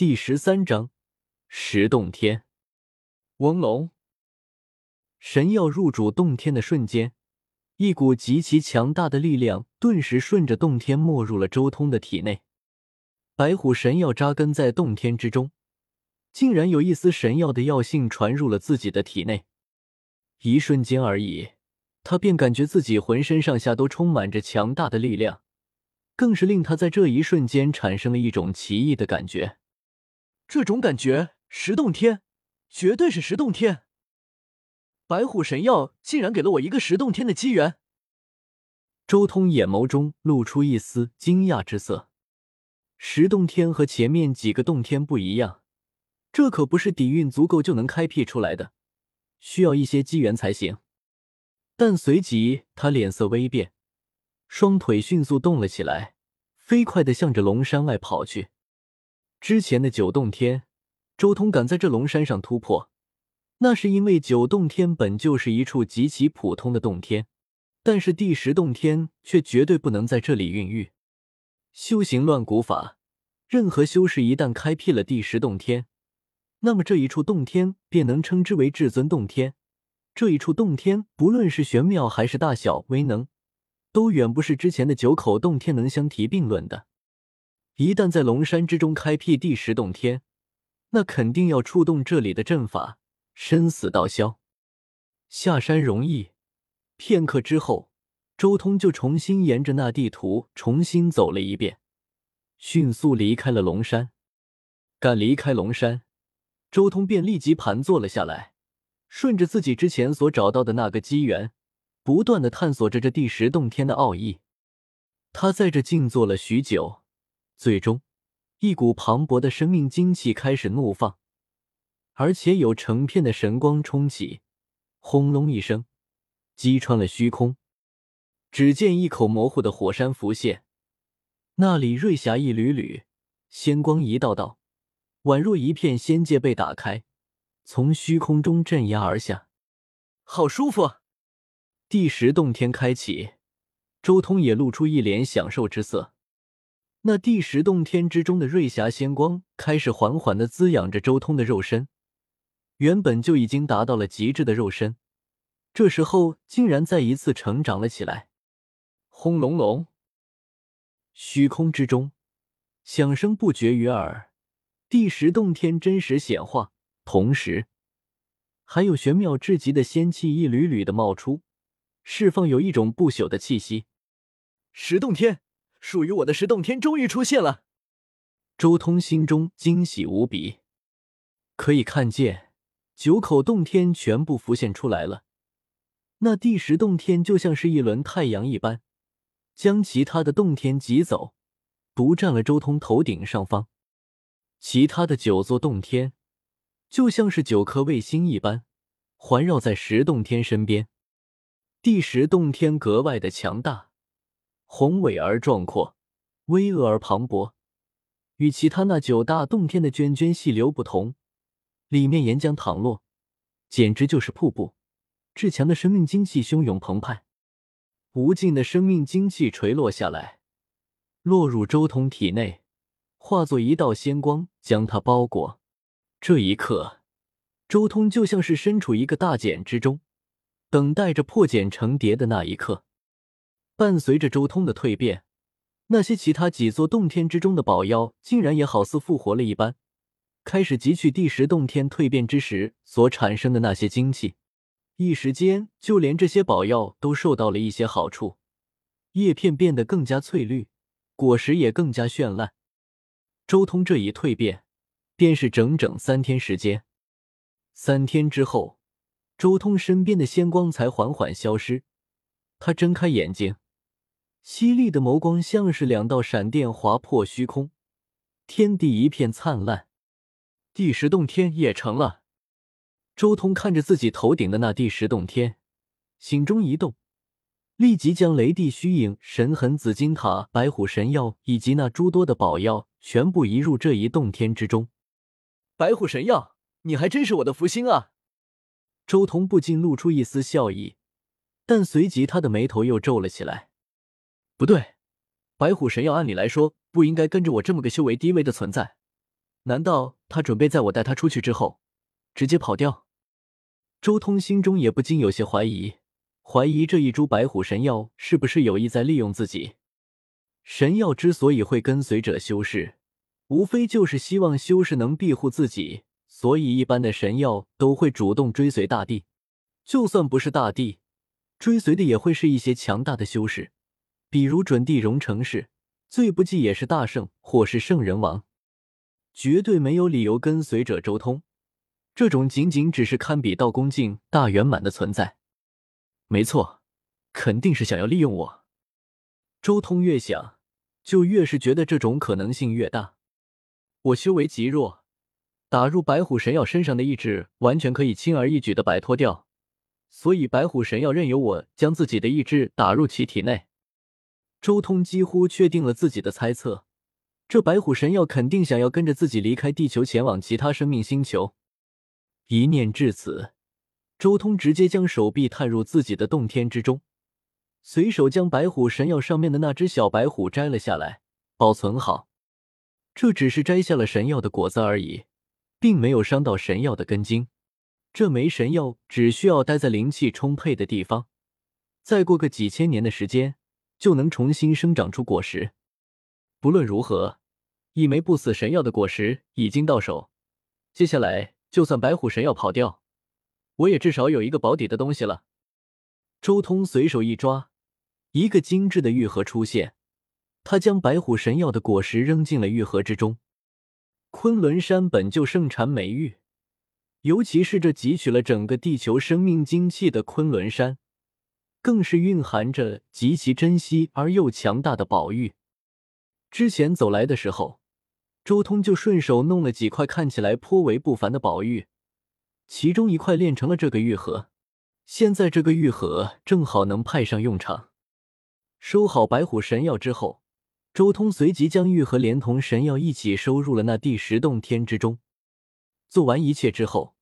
第十三章十洞天。翁龙，神药入主洞天的瞬间，一股极其强大的力量顿时顺着洞天没入了周通的体内。白虎神药扎根在洞天之中，竟然有一丝神药的药性传入了自己的体内。一瞬间而已，他便感觉自己浑身上下都充满着强大的力量，更是令他在这一瞬间产生了一种奇异的感觉。这种感觉，十洞天，绝对是十洞天！白虎神药竟然给了我一个十洞天的机缘。周通眼眸中露出一丝惊讶之色。十洞天和前面几个洞天不一样，这可不是底蕴足够就能开辟出来的，需要一些机缘才行。但随即他脸色微变，双腿迅速动了起来，飞快的向着龙山外跑去。之前的九洞天，周通敢在这龙山上突破，那是因为九洞天本就是一处极其普通的洞天，但是第十洞天却绝对不能在这里孕育。修行乱古法，任何修士一旦开辟了第十洞天，那么这一处洞天便能称之为至尊洞天。这一处洞天，不论是玄妙还是大小威能，都远不是之前的九口洞天能相提并论的。一旦在龙山之中开辟第十洞天，那肯定要触动这里的阵法，生死道消。下山容易，片刻之后，周通就重新沿着那地图重新走了一遍，迅速离开了龙山。赶离开龙山，周通便立即盘坐了下来，顺着自己之前所找到的那个机缘，不断的探索着这第十洞天的奥义。他在这静坐了许久。最终，一股磅礴的生命精气开始怒放，而且有成片的神光冲起，轰隆一声，击穿了虚空。只见一口模糊的火山浮现，那里瑞霞一缕缕，仙光一道道，宛若一片仙界被打开，从虚空中镇压而下。好舒服！第十洞天开启，周通也露出一脸享受之色。那第十洞天之中的瑞霞仙光开始缓缓的滋养着周通的肉身，原本就已经达到了极致的肉身，这时候竟然再一次成长了起来。轰隆隆，虚空之中响声不绝于耳，第十洞天真实显化，同时还有玄妙至极的仙气一缕缕的冒出，释放有一种不朽的气息。十洞天。属于我的十洞天终于出现了，周通心中惊喜无比。可以看见九口洞天全部浮现出来了，那第十洞天就像是一轮太阳一般，将其他的洞天挤走，独占了周通头顶上方。其他的九座洞天就像是九颗卫星一般，环绕在十洞天身边。第十洞天格外的强大。宏伟而壮阔，巍峨而磅礴，与其他那九大洞天的涓涓细流不同，里面岩浆淌落，简直就是瀑布。至强的生命精气汹涌澎湃，无尽的生命精气垂落下来，落入周通体内，化作一道仙光，将他包裹。这一刻，周通就像是身处一个大茧之中，等待着破茧成蝶的那一刻。伴随着周通的蜕变，那些其他几座洞天之中的宝药竟然也好似复活了一般，开始汲取第十洞天蜕变之时所产生的那些精气。一时间，就连这些宝药都受到了一些好处，叶片变得更加翠绿，果实也更加绚烂。周通这一蜕变，便是整整三天时间。三天之后，周通身边的仙光才缓缓消失，他睁开眼睛。犀利的眸光像是两道闪电划破虚空，天地一片灿烂。第十洞天也成了。周通看着自己头顶的那第十洞天，心中一动，立即将雷帝虚影、神痕紫金塔、白虎神药以及那诸多的宝药全部移入这一洞天之中。白虎神药，你还真是我的福星啊！周通不禁露出一丝笑意，但随即他的眉头又皱了起来。不对，白虎神药按理来说不应该跟着我这么个修为低微的存在，难道他准备在我带他出去之后，直接跑掉？周通心中也不禁有些怀疑，怀疑这一株白虎神药是不是有意在利用自己。神药之所以会跟随者修士，无非就是希望修士能庇护自己，所以一般的神药都会主动追随大帝。就算不是大帝，追随的也会是一些强大的修士，比如准帝荣成氏，最不济也是大圣或是圣人王，绝对没有理由跟随者周通。这种仅仅只是堪比道宫境大圆满的存在，没错，肯定是想要利用我。周通越想，就越是觉得这种可能性越大。我修为极弱，打入白虎神药身上的意志，完全可以轻而易举的摆脱掉。所以，白虎神药任由我将自己的意志打入其体内。周通几乎确定了自己的猜测，这白虎神药肯定想要跟着自己离开地球，前往其他生命星球。一念至此，周通直接将手臂探入自己的洞天之中，随手将白虎神药上面的那只小白虎摘了下来，保存好。这只是摘下了神药的果子而已，并没有伤到神药的根茎。这枚神药只需要待在灵气充沛的地方，再过个几千年的时间，就能重新生长出果实。不论如何，一枚不死神药的果实已经到手，接下来。就算白虎神药跑掉，我也至少有一个保底的东西了。周通随手一抓，一个精致的玉盒出现，他将白虎神药的果实扔进了玉盒之中。昆仑山本就盛产美玉，尤其是这汲取了整个地球生命精气的昆仑山，更是蕴含着极其珍惜而又强大的宝玉。之前走来的时候。周通就顺手弄了几块看起来颇为不凡的宝玉，其中一块炼成了这个玉盒。现在这个玉盒正好能派上用场。收好白虎神药之后，周通随即将玉盒连同神药一起收入了那第十洞天之中。做完一切之后，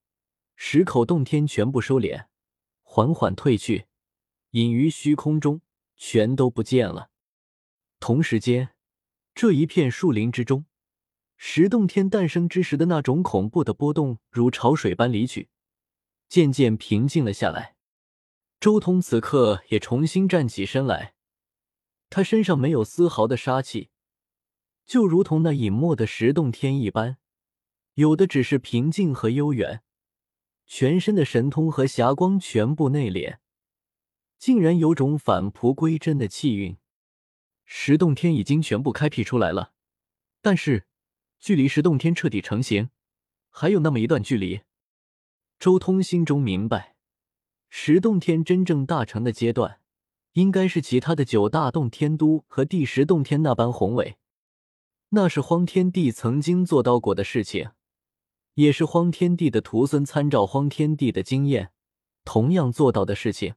十口洞天全部收敛，缓缓退去，隐于虚空中，全都不见了。同时间，这一片树林之中。石洞天诞生之时的那种恐怖的波动，如潮水般离去，渐渐平静了下来。周通此刻也重新站起身来，他身上没有丝毫的杀气，就如同那隐没的石洞天一般，有的只是平静和悠远。全身的神通和霞光全部内敛，竟然有种返璞归真的气韵。十洞天已经全部开辟出来了，但是。距离十洞天彻底成型，还有那么一段距离。周通心中明白，十洞天真正大成的阶段，应该是其他的九大洞天都和第十洞天那般宏伟。那是荒天帝曾经做到过的事情，也是荒天帝的徒孙参照荒天帝的经验，同样做到的事情。